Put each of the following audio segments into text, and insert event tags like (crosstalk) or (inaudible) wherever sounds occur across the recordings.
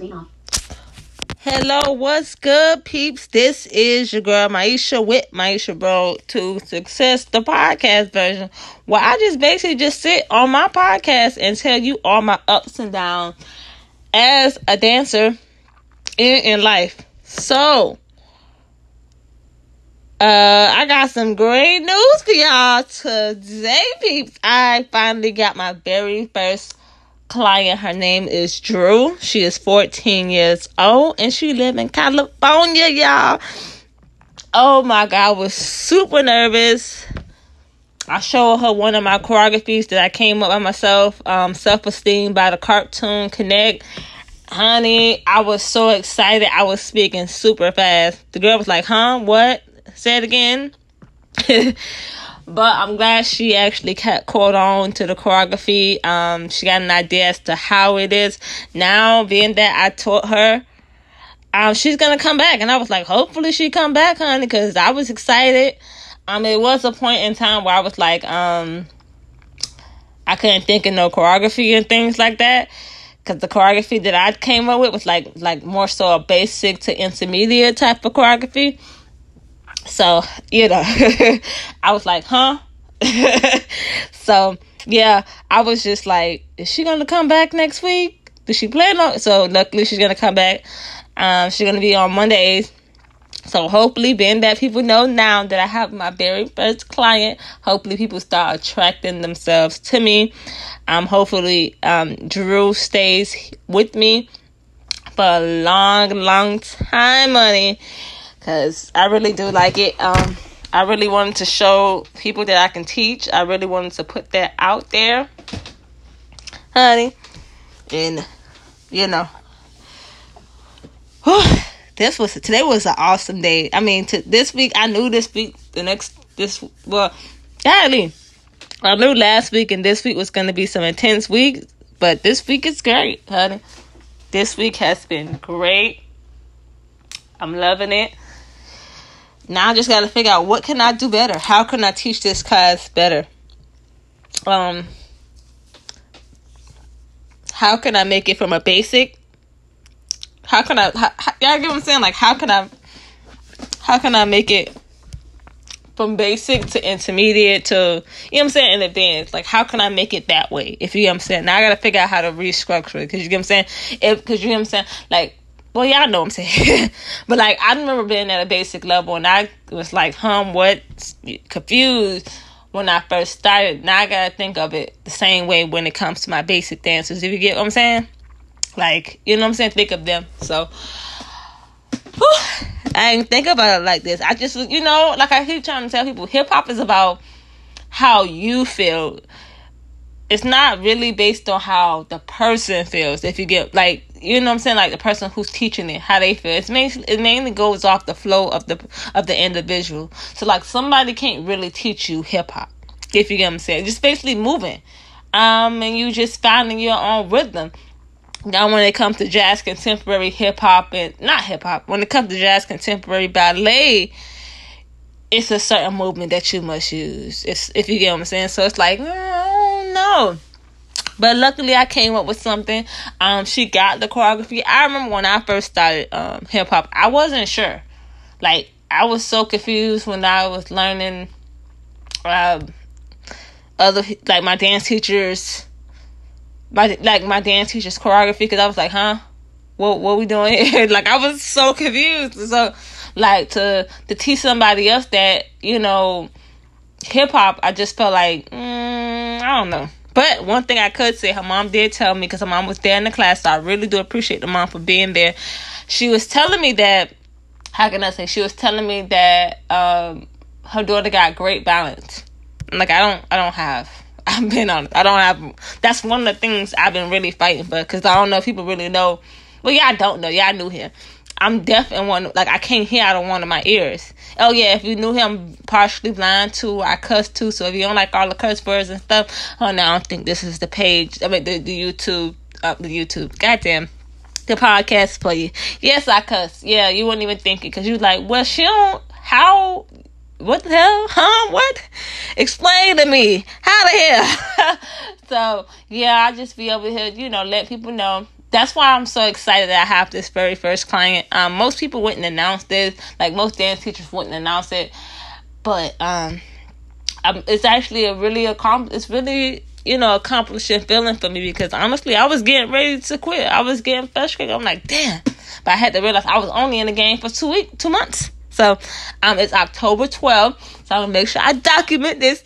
screen off. Hello, what's good, peeps? This is your girl Maisha with Maisha Road to Success, the podcast version, where I just basically just sit on my podcast and tell you all my ups and downs as a dancer in, in life. So, uh, I got some great news for y'all today, peeps. I finally got my very first client. Her name is Drew. She is 14 years old and she live in California, y'all. Oh my god, I was super nervous. I showed her one of my choreographies that I came up by myself, um, Self Esteem by the Cartoon Connect. Honey, I was so excited. I was speaking super fast. The girl was like, huh? What? Say it again. (laughs) But I'm glad she actually kept caught on to the choreography. Um, she got an idea as to how it is. Now, being that I taught her, um, she's gonna come back. And I was like, hopefully she come back, honey, because I was excited. Um, it was a point in time where I was like, um, I couldn't think of no choreography and things like that. Cause the choreography that I came up with was like, like more so a basic to intermediate type of choreography. So, you know, (laughs) I was like, huh? (laughs) so, yeah, I was just like, is she going to come back next week? Does she plan on? So, luckily, she's going to come back. Um, she's going to be on Mondays. So, hopefully, being that people know now that I have my very first client, hopefully, people start attracting themselves to me. Um, hopefully, um, Drew stays with me for a long, long time, honey because I really do like it. Um, I really wanted to show people that I can teach. I really wanted to put that out there, honey. And you know, whew, this was today was an awesome day. I mean, to, this week I knew this week, the next this well, golly, I knew last week and this week was going to be some intense weeks, but this week is great, honey. This week has been great. I'm loving it now I just got to figure out what can I do better? How can I teach this class better? Um how can I make it from a basic? How can I how, y'all get what I'm saying? Like how can I how can I make it from basic to intermediate to you know what I'm saying in advanced? Like how can I make it that way? If you know what I'm saying. Now I gotta figure out how to restructure it because you get what I'm saying? If because you know what I'm saying, like well, y'all know what I'm saying. (laughs) but like, I remember being at a basic level and I was like, hum, what? Confused when I first started. Now I gotta think of it the same way when it comes to my basic dancers. If you get what I'm saying? Like, you know what I'm saying? Think of them. So, whew, I didn't think about it like this. I just, you know, like I keep trying to tell people, hip hop is about how you feel. It's not really based on how the person feels. If you get like you know what I'm saying, like the person who's teaching it, how they feel. It's mainly it mainly goes off the flow of the of the individual. So like somebody can't really teach you hip hop, if you get what I'm saying. Just basically moving, um, and you just finding your own rhythm. Now, when it comes to jazz, contemporary hip hop, and not hip hop, when it comes to jazz, contemporary ballet, it's a certain movement that you must use. It's if you get what I'm saying. So it's like, oh no but luckily, I came up with something. Um, she got the choreography. I remember when I first started um, hip hop, I wasn't sure. Like I was so confused when I was learning. Uh, other like my dance teachers, my like my dance teachers choreography because I was like, huh, what what we doing here? (laughs) like I was so confused. So like to to teach somebody else that you know hip hop, I just felt like mm, I don't know. But one thing I could say, her mom did tell me because her mom was there in the class. So I really do appreciate the mom for being there. She was telling me that. How can I say? She was telling me that um, her daughter got great balance. Like I don't, I don't have. (laughs) I've been on. I don't have. That's one of the things I've been really fighting for because I don't know if people really know. Well, yeah, I don't know. Yeah, I knew him. I'm deaf in one. Like I can't hear out of one of my ears. Oh yeah, if you knew him partially blind too, I cuss too. So if you don't like all the curse words and stuff, oh no, I don't think this is the page. I mean the, the YouTube, uh, the YouTube. Goddamn, the podcast for you. Yes, I cuss. Yeah, you wouldn't even think it because you like, well, she don't. How? What the hell? Huh? What? Explain to me. How the hell? so yeah, I just be over here, you know, let people know that's why I'm so excited that I have this very first client. Um, most people wouldn't announce this, like most dance teachers wouldn't announce it, but um, um it's actually a really accom- It's really you know accomplishing feeling for me because honestly, I was getting ready to quit. I was getting frustrated. I'm like, damn, but I had to realize I was only in the game for two week, two months. So, um, it's October 12th. So I'm gonna make sure I document this.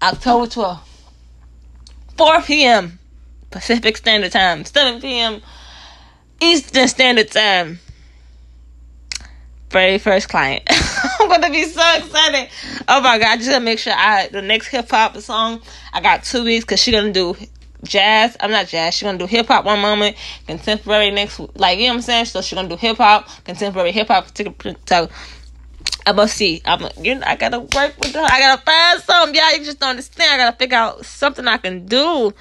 October 12th, 4 p.m. Pacific Standard Time, 7 p.m. Eastern Standard Time. Very first client. (laughs) I'm gonna be so excited. Oh my god! Just gotta make sure I the next hip hop song. I got two weeks because she gonna do jazz. I'm not jazz. She's gonna do hip hop one moment, contemporary next. Like you know what I'm saying. So she's gonna do hip hop, contemporary hip hop. So I must see. I'm. You know, I gotta work with her. I gotta find something. Yeah, you just don't understand. I gotta figure out something I can do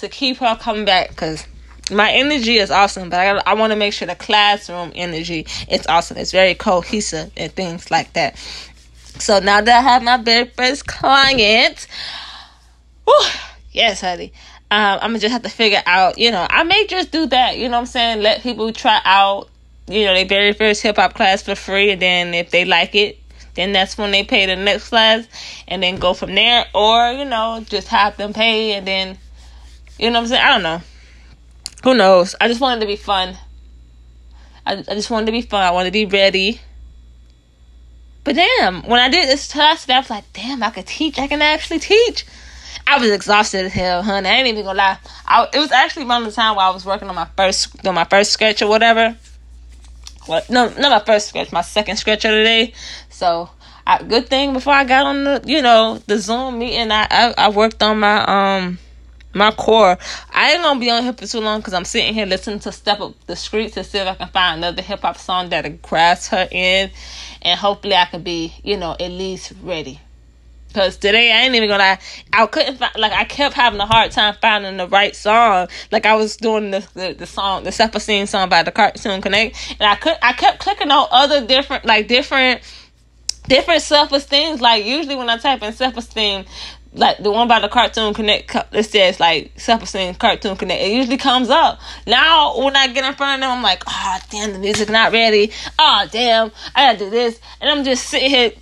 to keep her coming back because my energy is awesome, but I I want to make sure the classroom energy is awesome. It's very cohesive and things like that. So now that I have my very first client, whew, yes, honey. Um, I'm gonna just have to figure out, you know, I may just do that, you know what I'm saying? Let people try out, you know, their very first hip hop class for free, and then if they like it, then that's when they pay the next class, and then go from there, or you know, just have them pay, and then, you know what I'm saying? I don't know. Who knows? I just wanted to be fun. I, I just wanted to be fun. I wanted to be ready. But damn, when I did this class, I was like, damn, I could teach. I can actually teach. I was exhausted as hell, honey. I ain't even gonna lie. I, it was actually around the time while I was working on my first on my first sketch or whatever. What? No, not my first sketch. My second sketch of the day. So, I, good thing before I got on the you know the Zoom meeting, I I, I worked on my um my core. I ain't gonna be on here for too long because I'm sitting here listening to Step Up the Streets to see if I can find another hip hop song that'll grasp her in, and hopefully I can be, you know, at least ready. Cause today I ain't even gonna I couldn't find like I kept having a hard time finding the right song. Like I was doing the the, the song, the self esteem song by the Cartoon Connect, and I could I kept clicking on other different like different different self esteem. Like usually when I type in self esteem, like the one by the Cartoon Connect, it says like self esteem Cartoon Connect. It usually comes up. Now when I get in front of them, I'm like, oh damn, the music not ready. Oh damn, I gotta do this, and I'm just sitting here.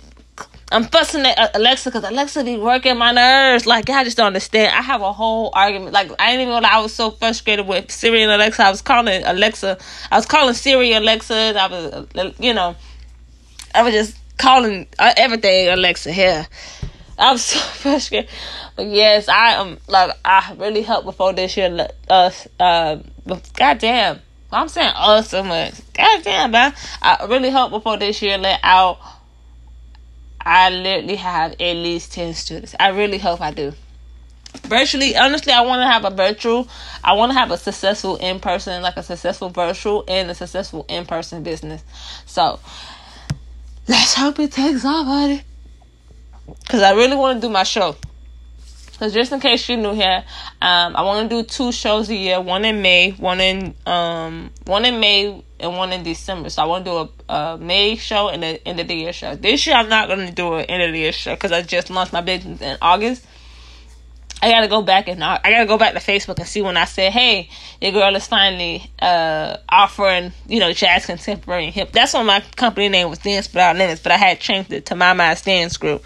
I'm fussing at Alexa because Alexa be working my nerves. Like I just don't understand. I have a whole argument. Like I didn't even know I was so frustrated with Siri and Alexa. I was calling Alexa. I was calling Siri Alexa. I was, you know, I was just calling uh, everything Alexa here. I'm (laughs) so frustrated. But yes, I am like I really helped before this year. Us, uh, goddamn. I'm saying us so much. Goddamn, man. I really hope before this year let out. I literally have at least ten students. I really hope I do. Virtually, honestly, I want to have a virtual. I want to have a successful in person, like a successful virtual and a successful in person business. So let's hope it takes off, buddy because I really want to do my show. Because just in case you're new here, um, I want to do two shows a year. One in May, one in um, one in May, and one in December. So I want to do a, a May show and an end of the year show. This year I'm not going to do an end of the year show because I just launched my business in August. I gotta go back and I gotta go back to Facebook and see when I said, "Hey, your girl is finally uh, offering, you know, jazz contemporary hip." That's when my company name was Dance Without Limits, but I had changed it to My Mind Dance Group.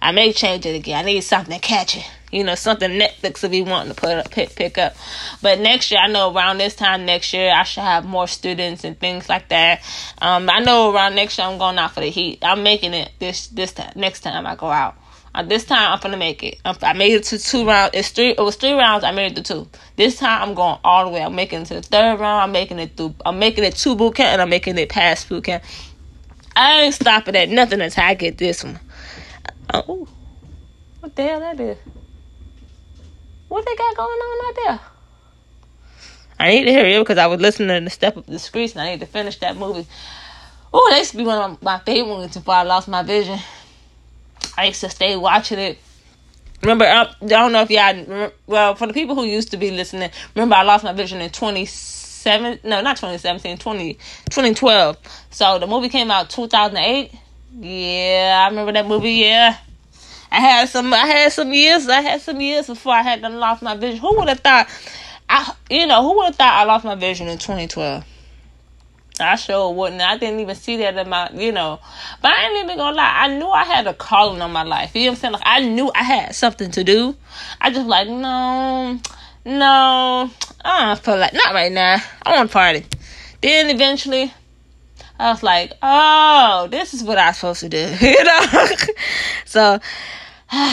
I may change it again. I need something catchy, you know, something Netflix will be wanting to put up, pick, pick up. But next year, I know around this time next year, I should have more students and things like that. Um, I know around next year, I'm going out for the heat. I'm making it this this time next time I go out. Uh, this time I'm gonna make it. I made it to two rounds. It's three. It was three rounds. I made it to two. This time I'm going all the way. I'm making it to the third round. I'm making it through. I'm making it two boot camp and I'm making it past boot camp. I ain't stopping at nothing until I get this one. Oh, what the hell that is? What they got going on out there? I need to hurry up because I was listening to Step Up the Streets and I need to finish that movie. Oh, that used to be one of my favorite movies before I lost my vision. I used to stay watching it. Remember, I don't know if y'all, well, for the people who used to be listening, remember I lost my vision in 27, no, not 2017, 20, 2012. So the movie came out 2008. Yeah, I remember that movie, yeah. I had some, I had some years, I had some years before I had done lost my vision. Who would have thought I, you know, who would have thought I lost my vision in 2012? I sure wouldn't. I didn't even see that in my, you know. But I ain't even gonna lie. I knew I had a calling on my life. You know what I'm saying? Like I knew I had something to do. I just like no, no. I don't feel like not right now. I want to party. Then eventually, I was like, oh, this is what I'm supposed to do. (laughs) you know. so (sighs)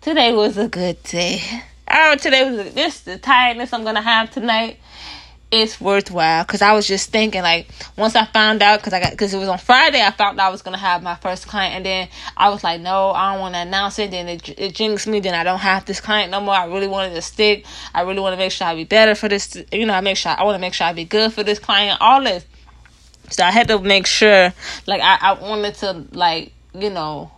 today was a good day. Oh, today was a, this the tiredness I'm gonna have tonight it's worthwhile. Because I was just thinking like once I found out because I got because it was on Friday I found out I was gonna have my first client. And then I was like no I don't want to announce it. Then it, it jinxed me. Then I don't have this client no more. I really wanted to stick. I really want to make sure I be better for this you know I make sure I want to make sure I be good for this client all this. So I had to make sure like I, I wanted to like you know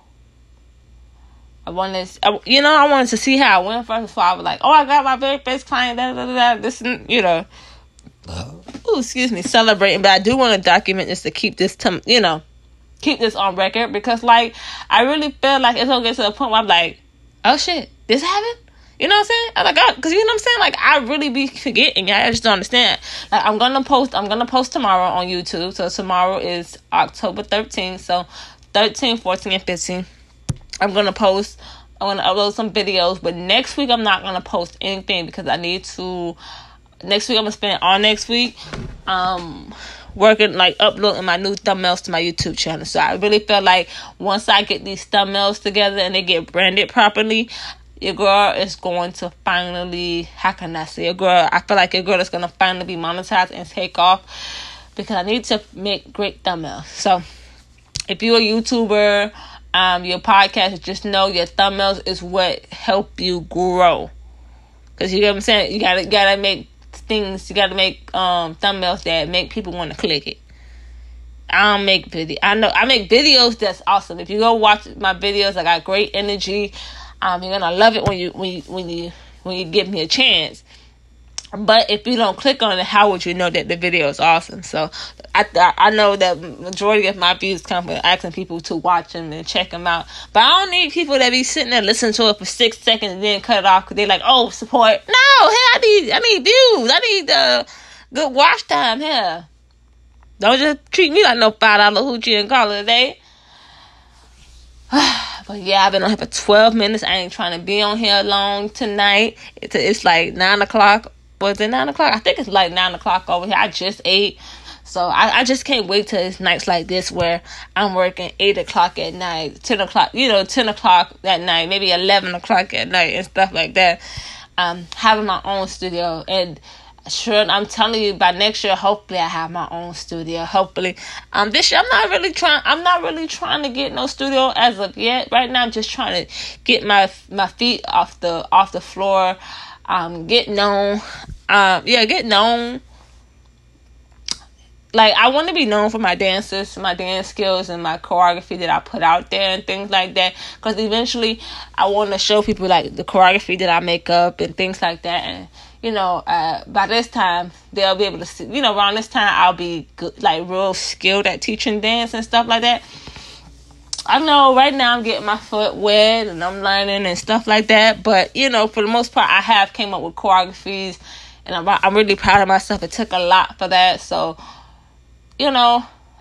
I wanted, you know, I wanted to see how I went first before I was like, oh, I got my very first client, da da da. da this, you know, oh, excuse me, celebrating. But I do want to document this to keep this, to, you know, keep this on record because, like, I really feel like it's gonna get to the point where I'm like, oh shit, this happened. You know what I'm saying? I'm like, oh, cause you know what I'm saying? Like, I really be forgetting. I just don't understand. Like, I'm gonna post. I'm gonna post tomorrow on YouTube. So tomorrow is October 13th. So 13, 14, and 15. I'm gonna post. I'm gonna upload some videos. But next week, I'm not gonna post anything because I need to next week I'm gonna spend all next week um working like uploading my new thumbnails to my YouTube channel. So I really feel like once I get these thumbnails together and they get branded properly, your girl is going to finally how can I say your girl I feel like your girl is gonna finally be monetized and take off because I need to make great thumbnails. So if you're a YouTuber, um, your podcast, just know your thumbnails is what help you grow. Cause you know what I'm saying? You gotta gotta make things you got to make um thumbnails that make people want to click it. I don't make video. I know I make videos that's awesome. If you go watch my videos, I got great energy. Um, you're gonna love it when you when you when you when you give me a chance. But if you don't click on it, how would you know that the video is awesome? So I I know that majority of my views come from asking people to watch them and check them out. But I don't need people that be sitting there listening to it for six seconds and then cut it off because they're like, oh, support. No, hey, I need I need views. I need the good watch time here. Don't just treat me like no five dollar hoochie and call it a day. (sighs) but yeah, I've been on here for twelve minutes. I ain't trying to be on here long tonight. It's it's like nine o'clock was it nine o'clock? I think it's like nine o'clock over here. I just ate. So I, I just can't wait till it's nights like this where I'm working eight o'clock at night, ten o'clock, you know, ten o'clock at night, maybe eleven o'clock at night and stuff like that. Um, having my own studio and sure I'm telling you by next year hopefully I have my own studio. Hopefully. Um this year I'm not really trying I'm not really trying to get no studio as of yet. Right now I'm just trying to get my my feet off the off the floor um, get known. Um, yeah, get known. Like I want to be known for my dances, my dance skills, and my choreography that I put out there and things like that. Because eventually, I want to show people like the choreography that I make up and things like that. And you know, uh, by this time they'll be able to see. You know, around this time I'll be good, like real skilled at teaching dance and stuff like that. I know right now I'm getting my foot wet and I'm learning and stuff like that. But you know, for the most part, I have came up with choreographies, and I'm I'm really proud of myself. It took a lot for that, so you know,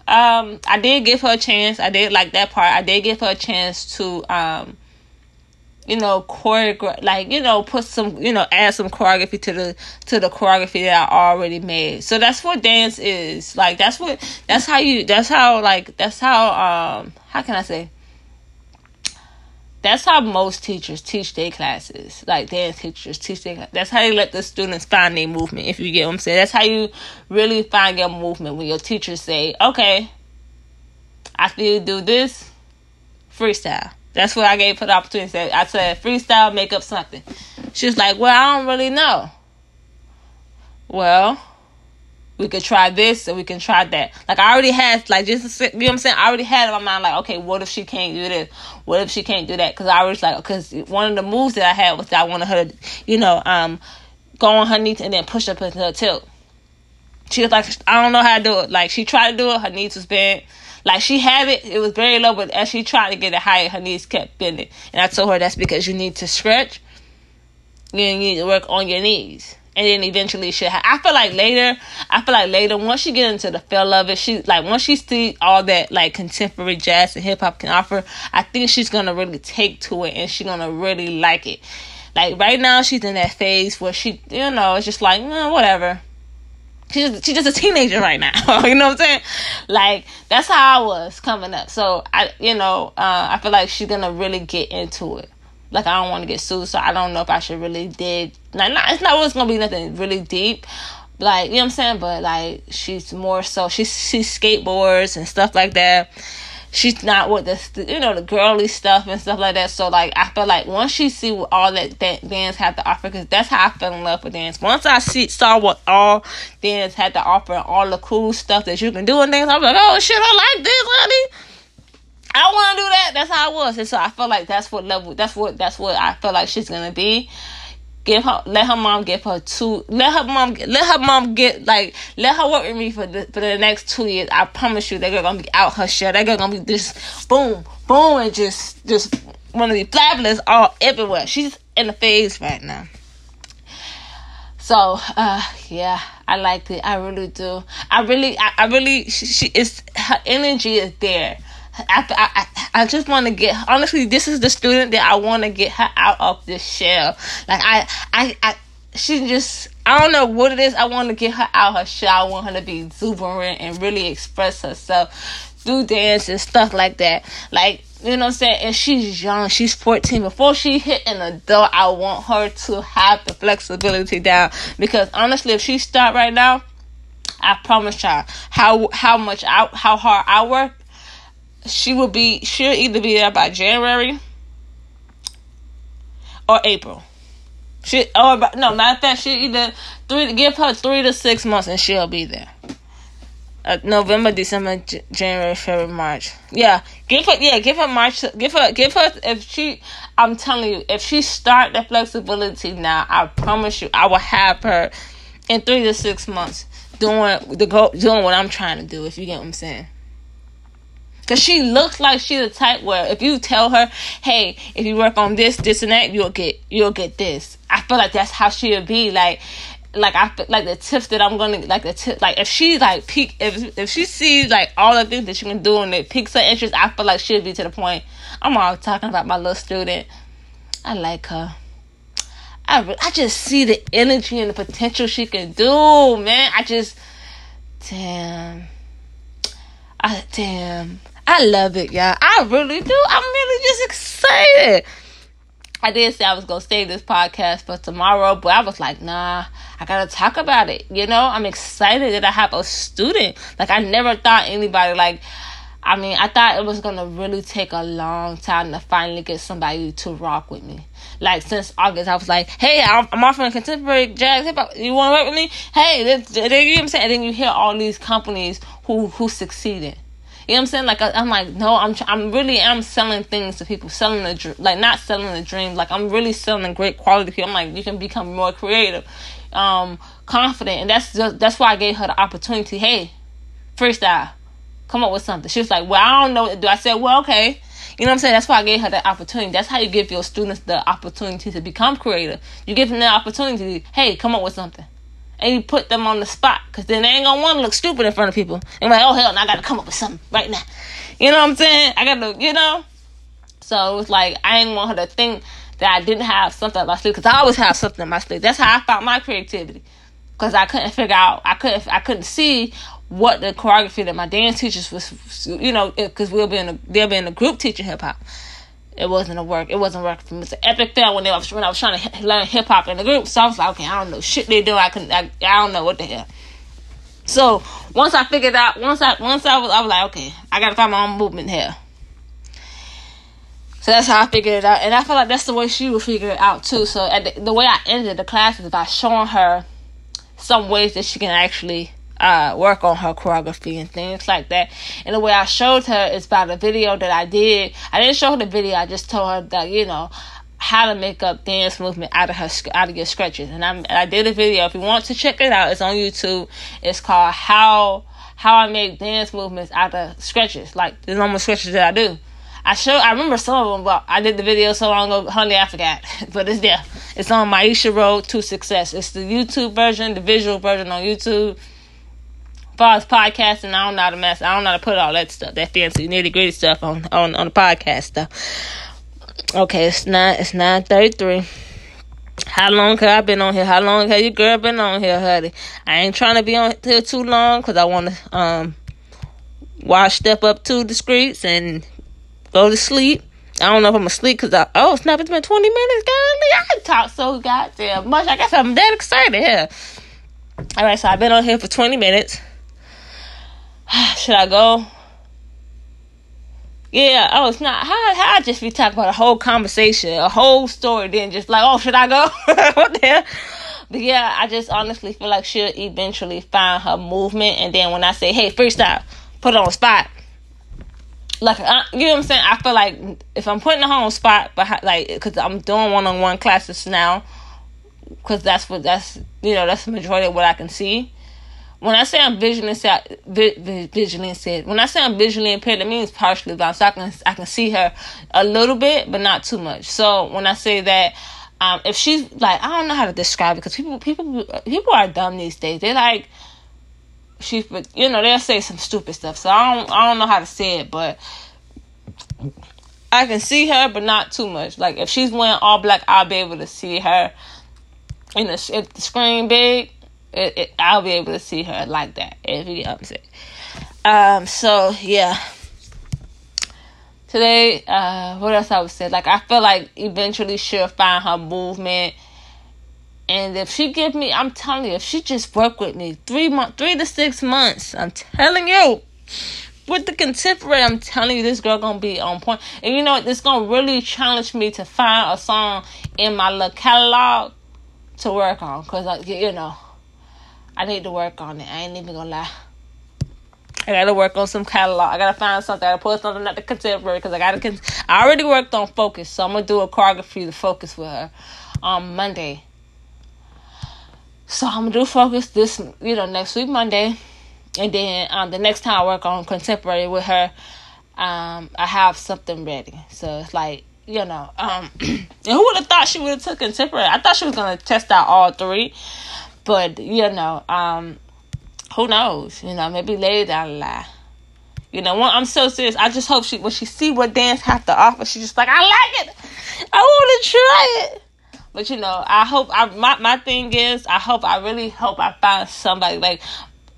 um, I did give her a chance. I did like that part. I did give her a chance to um, you know, choreograph, like, you know, put some, you know, add some choreography to the, to the choreography that I already made. So that's what dance is. Like, that's what, that's how you, that's how, like, that's how, um, how can I say? That's how most teachers teach their classes. Like dance teachers teach their That's how they let the students find their movement, if you get what I'm saying. That's how you really find your movement when your teachers say, okay, I feel you do this, freestyle that's what I gave her the opportunity. I said, freestyle, make up something. She was like, well, I don't really know. Well, we could try this and we can try that. Like I already had, like just you know what I'm saying. I already had in my mind, like, okay, what if she can't do this? What if she can't do that? Because I was like, because one of the moves that I had was that I wanted her, to, you know, um, go on her knees and then push up into her tilt. She was like, I don't know how to do it. Like she tried to do it, her knees was bent. Like she had it, it was very low, but as she tried to get it higher, her knees kept bending. And I told her that's because you need to stretch you need to work on your knees and then eventually have, I feel like later, I feel like later, once she get into the feel of it, she, like, once she see all that, like, contemporary jazz and hip hop can offer, I think she's gonna really take to it and she's gonna really like it. Like, right now, she's in that phase where she, you know, it's just like, eh, whatever. She's, she's just a teenager right now. (laughs) you know what I'm saying? Like, that's how I was coming up. So, I, you know, uh, I feel like she's gonna really get into it like I don't want to get sued, so I don't know if I should really dig. Like, not, it's not it's gonna be nothing really deep, like you know what I'm saying. But like she's more so she she skateboards and stuff like that. She's not with the you know the girly stuff and stuff like that. So like I feel like once she see what all that, that dance had to offer, because that's how I fell in love with dance. Once I see saw what all dance had to offer, and all the cool stuff that you can do and things, I'm like, oh shit, I like this, honey I want to do that. That's how I was, and so I feel like that's what level. That's what that's what I feel like she's gonna be. Give her, let her mom give her two. Let her mom, let her mom get like, let her work with me for the for the next two years. I promise you, that girl gonna be out her shell. That girl gonna be just boom, boom, and just just wanna be fabulous all everywhere. She's in the phase right now. So, uh, yeah, I like it. I really do. I really, I, I really, she, she is, her energy is there. I, I, I just want to get honestly this is the student that I want to get her out of this shell. Like I I, I she just I don't know what it is I want to get her out her shell. I want her to be exuberant and really express herself do dance and stuff like that. Like you know what I'm saying? And she's young. She's 14 before she hit an adult I want her to have the flexibility down. Because honestly if she start right now I promise y'all how how much I, how hard I work she will be she'll either be there by January or April. She or no, not that she either three give her three to six months and she'll be there. Uh, November, December, J- January, February, March. Yeah, give her. Yeah, give her March. Give her. Give her. If she, I'm telling you, if she start the flexibility now, I promise you, I will have her in three to six months doing the go doing what I'm trying to do. If you get what I'm saying. Cause she looks like she's the type where if you tell her, hey, if you work on this, this and that, you'll get you'll get this. I feel like that's how she'll be. Like like I like the tips that I'm gonna like the tip like if she like peak if if she sees like all the things that she can do and it piques her interest, I feel like she'll be to the point. I'm all talking about my little student. I like her. I re- I just see the energy and the potential she can do, man. I just damn. I damn. I love it, y'all. I really do. I'm really just excited. I did say I was gonna save this podcast for tomorrow, but I was like, nah, I gotta talk about it. You know, I'm excited that I have a student. Like I never thought anybody like I mean, I thought it was gonna really take a long time to finally get somebody to rock with me. Like since August, I was like, "Hey, I'm, I'm offering contemporary jazz hip hop. You want to work with me? Hey, this, you know what I'm saying?" And then you hear all these companies who who succeeded. You know what I'm saying? Like I, am like, no, I'm I'm really am selling things to people, selling the like not selling the dream. Like I'm really selling great quality. I'm like, you can become more creative, um, confident, and that's just that's why I gave her the opportunity. Hey, freestyle, come up with something. She was like, well, I don't know do. I said, well, okay. You know what I'm saying? That's why I gave her the opportunity. That's how you give your students the opportunity to become creative. You give them the opportunity. Hey, come up with something and you put them on the spot because then they ain't gonna want to look stupid in front of people. And like, oh hell, now I gotta come up with something right now. You know what I'm saying? I gotta, you know. So it was like I didn't want her to think that I didn't have something up my sleeve because I always have something in my sleeve. That's how I found my creativity because I couldn't figure out, I couldn't, I couldn't see what the choreography that my dance teachers was, you know, because we'll be in a, they'll be in a group teaching hip hop it wasn't a work. It wasn't working for me. It's an epic fail when they was when I was trying to learn hip hop in the group. So I was like, okay, I don't know shit they do. I couldn't. I, I don't know what the hell. So once I figured out, once I once I was, I was like, okay, I gotta find my own movement here. So that's how I figured it out, and I feel like that's the way she would figure it out too. So the, the way I ended the class is by showing her some ways that she can actually uh, work on her choreography and things like that. And the way I showed her is by the video that I did. I didn't show her the video. I just told her that you know how to make up dance movement out of her out of your stretches. And I did a video. If you want to check it out, it's on YouTube. It's called how how I make dance movements out of stretches, like the normal stretches that I do. I show I remember some of them, but I did the video so long ago, honey, I forgot. (laughs) but it's there. It's on Maisha Road to Success. It's the YouTube version, the visual version on YouTube. Far as podcasting, I don't know how to mess. I don't know how to put all that stuff, that fancy nitty gritty stuff on on on the podcast stuff. Okay, it's nine. It's nine thirty three. How long have I been on here? How long have your girl been on here, honey? I ain't trying to be on here too long because I want to um watch step up to the streets and go to sleep. I don't know if I'm asleep because I oh snap it's been 20 minutes, golly. I talk so goddamn much. I guess I'm that excited here. All right, so I've been on here for 20 minutes. (sighs) Should I go? Yeah, oh, it's not. How how I just be talking about a whole conversation, a whole story, then just like, oh, should I go? (laughs) what the hell? But yeah, I just honestly feel like she'll eventually find her movement, and then when I say, hey, freestyle, put on spot. Like, I, you know what I'm saying? I feel like if I'm putting her on spot, but like, because I'm doing one on one classes now, because that's what that's you know that's the majority of what I can see when I say I'm visually impaired, visually when I say I'm visually impaired, it means partially blind. So I can I can see her a little bit, but not too much. So when I say that, um, if she's like, I don't know how to describe it because people people people are dumb these days. They're like, she's, you know, they'll say some stupid stuff. So I don't I don't know how to say it, but I can see her, but not too much. Like if she's wearing all black, I'll be able to see her. In if the screen big it, it, I'll be able to see her like that if get what Um, so yeah. Today, uh, what else I would say? Like I feel like eventually she'll find her movement. And if she give me, I'm telling you, if she just work with me three months, three to six months, I'm telling you, with the contemporary, I'm telling you, this girl gonna be on point. And you know, this gonna really challenge me to find a song in my little catalog to work on, cause like you know, I need to work on it. I ain't even gonna lie. I gotta work on some catalog. I gotta find something. I gotta put something at the contemporary because I gotta. Con- I already worked on focus, so I'm gonna do a choreography to focus with her on Monday. So I'm gonna do focus this, you know, next week Monday, and then um, the next time I work on contemporary with her, um, I have something ready. So it's like you know, um, (clears throat) and who would have thought she would have took contemporary? I thought she was gonna test out all three, but you know, um, who knows? You know, maybe later down the line. You know, I'm so serious. I just hope she when she see what dance have to offer, she's just like, I like it. I want to try it. But you know, I hope I my my thing is I hope I really hope I find somebody like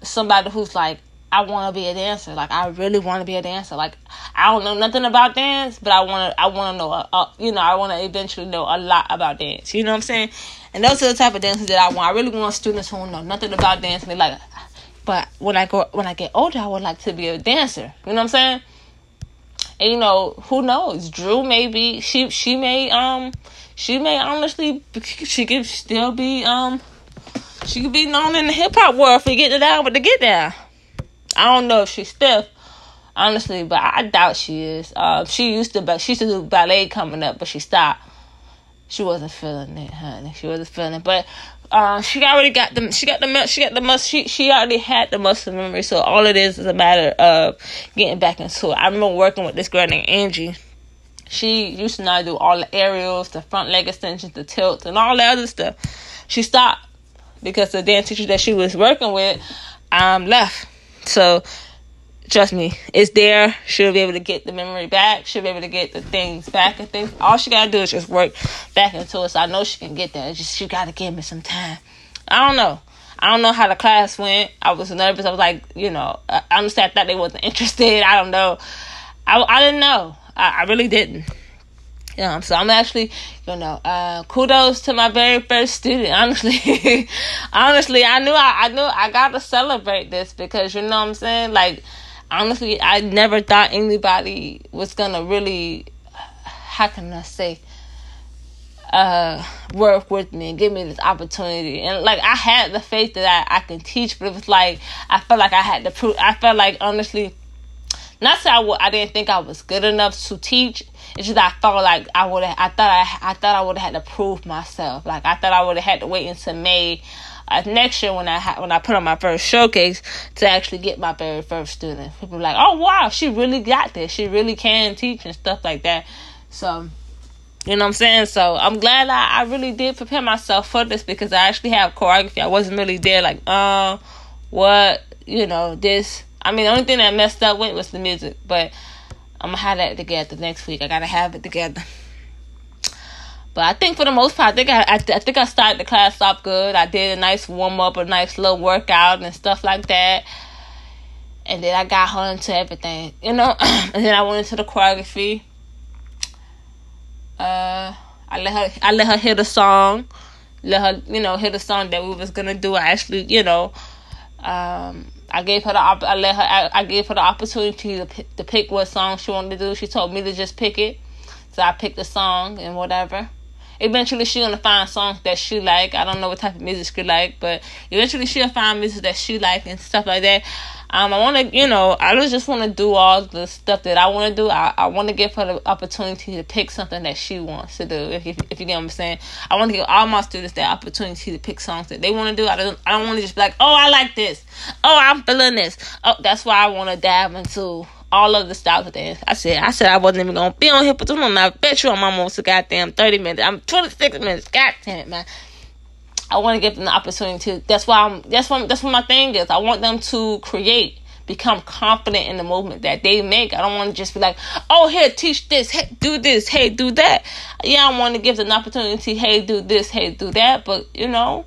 somebody who's like I want to be a dancer. Like I really want to be a dancer. Like I don't know nothing about dance, but I want to I want to know a, a, you know, I want to eventually know a lot about dance. You know what I'm saying? And those are the type of dancers that I want. I really want students who know nothing about dance and they like. But when I go when I get older, I would like to be a dancer. You know what I'm saying? And you know who knows? Drew maybe she she may um she may honestly she could still be um she could be known in the hip hop world for getting down with the get down. I don't know if she's stiff, honestly, but I doubt she is. Uh, she used to, but she used to do ballet coming up, but she stopped she wasn't feeling it, honey. She wasn't feeling it. But uh, she already got the she got the she got the muscle she she already had the muscle memory. So all it is is a matter of getting back into it. I remember working with this girl named Angie. She used to not do all the aerials, the front leg extensions, the tilts, and all the other stuff. She stopped because the dance teacher that she was working with um left. So trust me, it's there. She'll be able to get the memory back. She'll be able to get the things back and things. All she gotta do is just work back into it. So I know she can get that. It's just she gotta give me some time. I don't know. I don't know how the class went. I was nervous. I was like, you know, I understand. Thought they wasn't (laughs) interested. I don't know. I I didn't know. I, I really didn't. Know, so I'm actually, you know, uh, kudos to my very first student. (laughs) Honestly, honestly, I knew I, I knew I got to celebrate this because you know what I'm saying. Like, honestly, I never thought anybody was gonna really, how can I say, uh, work with me and give me this opportunity. And like I had the faith that I, I can teach, but it was like I felt like I had to prove. I felt like honestly, not that I w- I didn't think I was good enough to teach. It's just I felt like I would. I thought I. I thought I would have had to prove myself. Like I thought I would have had to wait until May next year when I ha- when I put on my first showcase to actually get my very first student. People like, "Oh wow, she really got this. She really can teach and stuff like that." So, you know what I'm saying? So I'm glad I, I really did prepare myself for this because I actually have choreography. I wasn't really there like, uh, what, you know, this. I mean, the only thing that messed up with was the music, but I'm gonna have that together next week. I gotta have it together. (laughs) But I think for the most part, I think I, I, I think I started the class off good. I did a nice warm up, a nice little workout and stuff like that. And then I got her into everything, you know. (clears throat) and then I went into the choreography. Uh, I let her I let her hear the song, let her you know hear the song that we was gonna do. I actually you know, um, I gave her the I let her I, I gave her the opportunity to pick, to pick what song she wanted to do. She told me to just pick it, so I picked the song and whatever eventually she's gonna find songs that she like. I don't know what type of music she like, but eventually she'll find music that she like and stuff like that. Um, I want to, you know, I just want to do all the stuff that I want to do. I, I want to give her the opportunity to pick something that she wants to do. If you, if you get what I'm saying, I want to give all my students that opportunity to pick songs that they want to do. I don't I don't want to just be like, oh, I like this. Oh, I'm feeling this. Oh, that's why I want to dive into all of the styles of dance. I said, I said I wasn't even gonna be on here for too long. I bet you I'm almost a goddamn thirty minutes. I'm twenty six minutes. God damn it, man. I want to give them the opportunity to. That's why I'm. That's what. That's what my thing is. I want them to create, become confident in the movement that they make. I don't want to just be like, oh, here, teach this. Hey, do this. Hey, do that. Yeah, I want to give them an opportunity. Hey, do this. Hey, do that. But you know,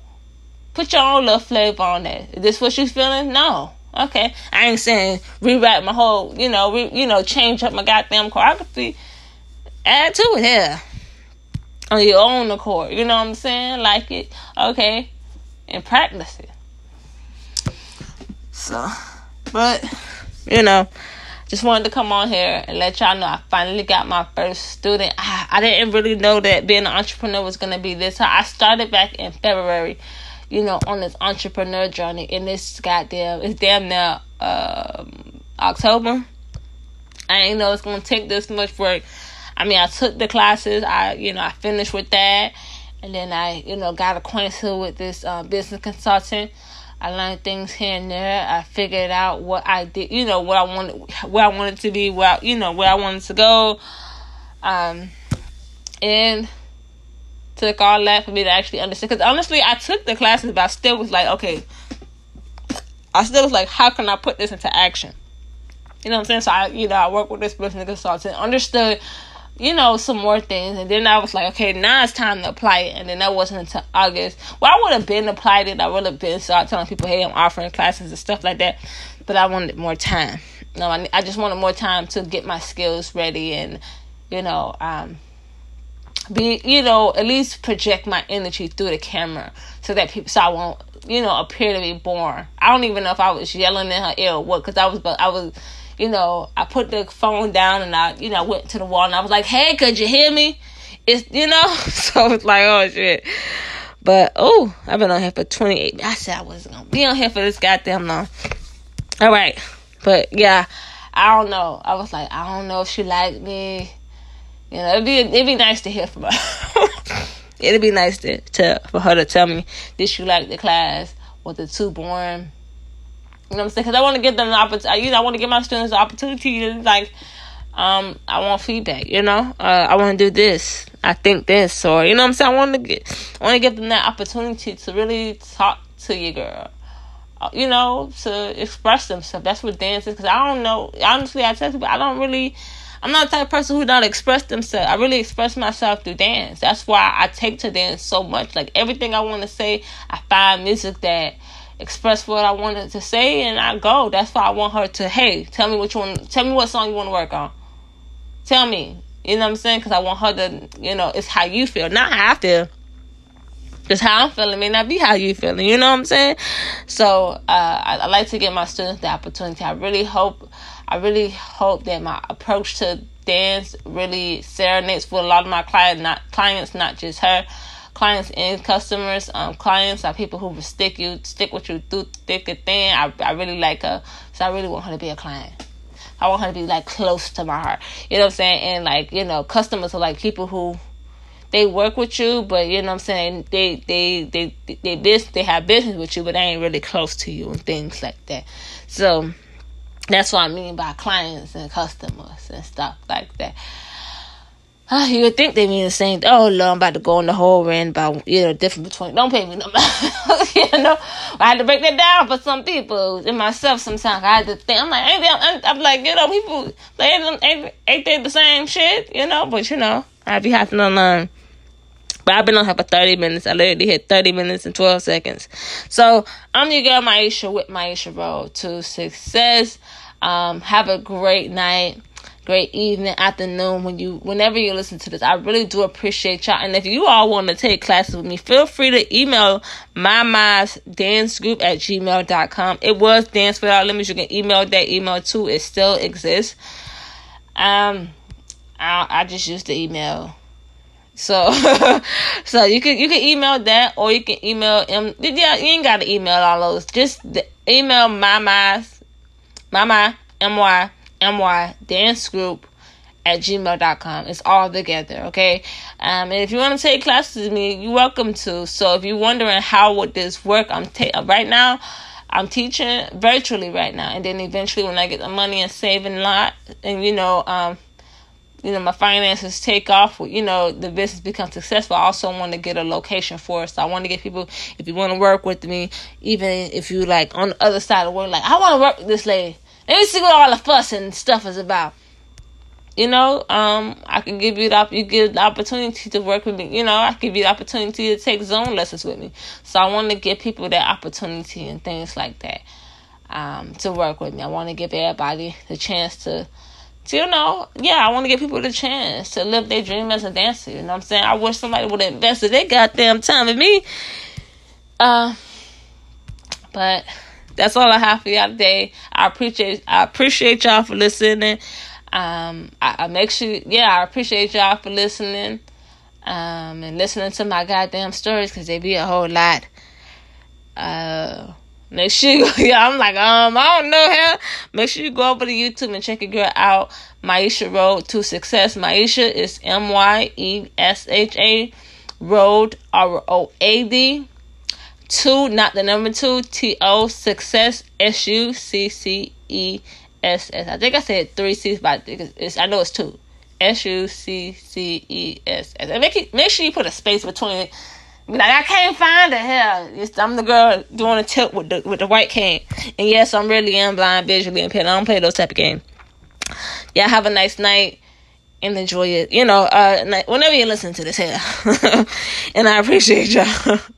put your own little flavor on that. Is this what you're feeling? No. Okay, I ain't saying rewrite my whole, you know, re, you know, change up my goddamn choreography. Add to it yeah. on your own accord. You know what I'm saying? Like it, okay, and practice it. So, but you know, just wanted to come on here and let y'all know I finally got my first student. I, I didn't really know that being an entrepreneur was gonna be this. I started back in February you know, on this entrepreneur journey in this goddamn it's damn near um, October. I ain't know it's gonna take this much work. I mean I took the classes, I you know, I finished with that and then I, you know, got acquainted with this uh, business consultant. I learned things here and there. I figured out what I did, you know, what I wanted, where I wanted to be, where you know, where I wanted to go. Um, and took all that for me to actually understand. Because honestly, I took the classes, but I still was like, okay, I still was like, how can I put this into action? You know what I'm saying? So I, you know, I worked with this business consultant, understood, you know, some more things, and then I was like, okay, now it's time to apply it. And then that wasn't until August. Well, I would have been applied it. I would have been start telling people, hey, I'm offering classes and stuff like that. But I wanted more time. No, I, I just wanted more time to get my skills ready and, you know, um, be you know at least project my energy through the camera so that people so I won't you know appear to be boring. I don't even know if I was yelling in her ear or what because I was but I was you know I put the phone down and I you know went to the wall and I was like hey could you hear me? It's you know (laughs) so it's like oh shit. But oh, I've been on here for 28. I said I wasn't gonna be on here for this goddamn long. All right, but yeah, I don't know. I was like, I don't know if she liked me. You know, it'd be it'd be nice to hear from her. (laughs) it'd be nice to, to for her to tell me did she like the class? Was it too boring? You know what I'm saying? Because I want to give them the opportunity. You know, I want to give my students the opportunity to like. Um, I want feedback. You know, uh, I want to do this. I think this, or you know what I'm saying. I want to get, I want to give them that opportunity to really talk to your girl. Uh, you know, to express themselves. That's what dance is. Because I don't know. Honestly, I tell people I don't really I'm not the type of person who don't express themselves. I really express myself through dance. That's why I take to dance so much. Like everything I want to say, I find music that express what I wanted to say, and I go. That's why I want her to. Hey, tell me what you want. Tell me what song you want to work on. Tell me. You know what I'm saying? Because I want her to. You know, it's how you feel, not how I feel. Just how I'm feeling may not be how you feeling. You know what I'm saying? So uh, I, I like to give my students the opportunity. I really hope I really hope that my approach to dance really serenades for a lot of my clients, not clients, not just her. Clients and customers, um, clients are people who will stick you, stick with you through thick and thin. I, I really like her, so I really want her to be a client. I want her to be like close to my heart. You know what I'm saying? And like, you know, customers are like people who they work with you, but you know what I'm saying they they they they, they business they have business with you, but they ain't really close to you and things like that. So that's what I mean by clients and customers and stuff like that. Uh, you would think they mean the same. Oh, Lord, I'm about to go on the whole rant about you know different between. Don't pay me no (laughs) you know, I had to break that down for some people and myself. Sometimes I had to think. I'm like, ain't they, I'm, I'm like, you know, people they ain't, ain't, ain't they the same shit, you know? But you know, I be having learn. But I've been on here for 30 minutes. I literally hit 30 minutes and 12 seconds. So I'm your girl Maisha with Maisha Road to Success. Um, have a great night great evening, afternoon when you whenever you listen to this. I really do appreciate y'all. And if you all want to take classes with me, feel free to email my mind's dance group at gmail.com. It was Dance Without Limits. You can email that email too. It still exists. Um I I just used the email. So (laughs) so you can you can email that or you can email um yeah, you ain't gotta email all those. Just email my my my my my dance group at gmail.com. It's all together, okay? Um, and if you want to take classes with me, you're welcome to. So if you're wondering how would this work, I'm ta- right now. I'm teaching virtually right now, and then eventually, when I get the money and saving a lot, and you know, um, you know, my finances take off, you know, the business becomes successful. I also want to get a location for it. So I want to get people, if you want to work with me, even if you like on the other side of the world, like, I want to work with this lady. Let me see what all the fuss and stuff is about. You know, um, I can give you the you give the opportunity to work with me. You know, I give you the opportunity to take zone lessons with me. So I want to give people that opportunity and things like that um, to work with me. I want to give everybody the chance to you know, yeah, I want to give people the chance to live their dream as a dancer. You know what I'm saying? I wish somebody would have invested their goddamn time in me. Uh, but that's all I have for y'all today. I appreciate I appreciate y'all for listening. Um, I, I make sure, yeah, I appreciate y'all for listening. Um, and listening to my goddamn stories because they be a whole lot. Uh, make sure you, (laughs) yeah, I'm like, um, I don't know how. Make sure you go over to YouTube and check your girl out. Myesha Road to Success. Myesha is M Y E S H A Road R O A D Two, not the number two. T O success. S U C C E S S. I think I said three C's, but it's, I know it's two. S U C C E S S. And make it, make sure you put a space between it. Like, I can't find it here. I'm the girl doing a tilt with the with the white cane. And yes, I'm really am blind, visually impaired. I don't play those type of games. Yeah, have a nice night and enjoy it. You know, uh, whenever you listen to this here. (laughs) and I appreciate y'all. (laughs)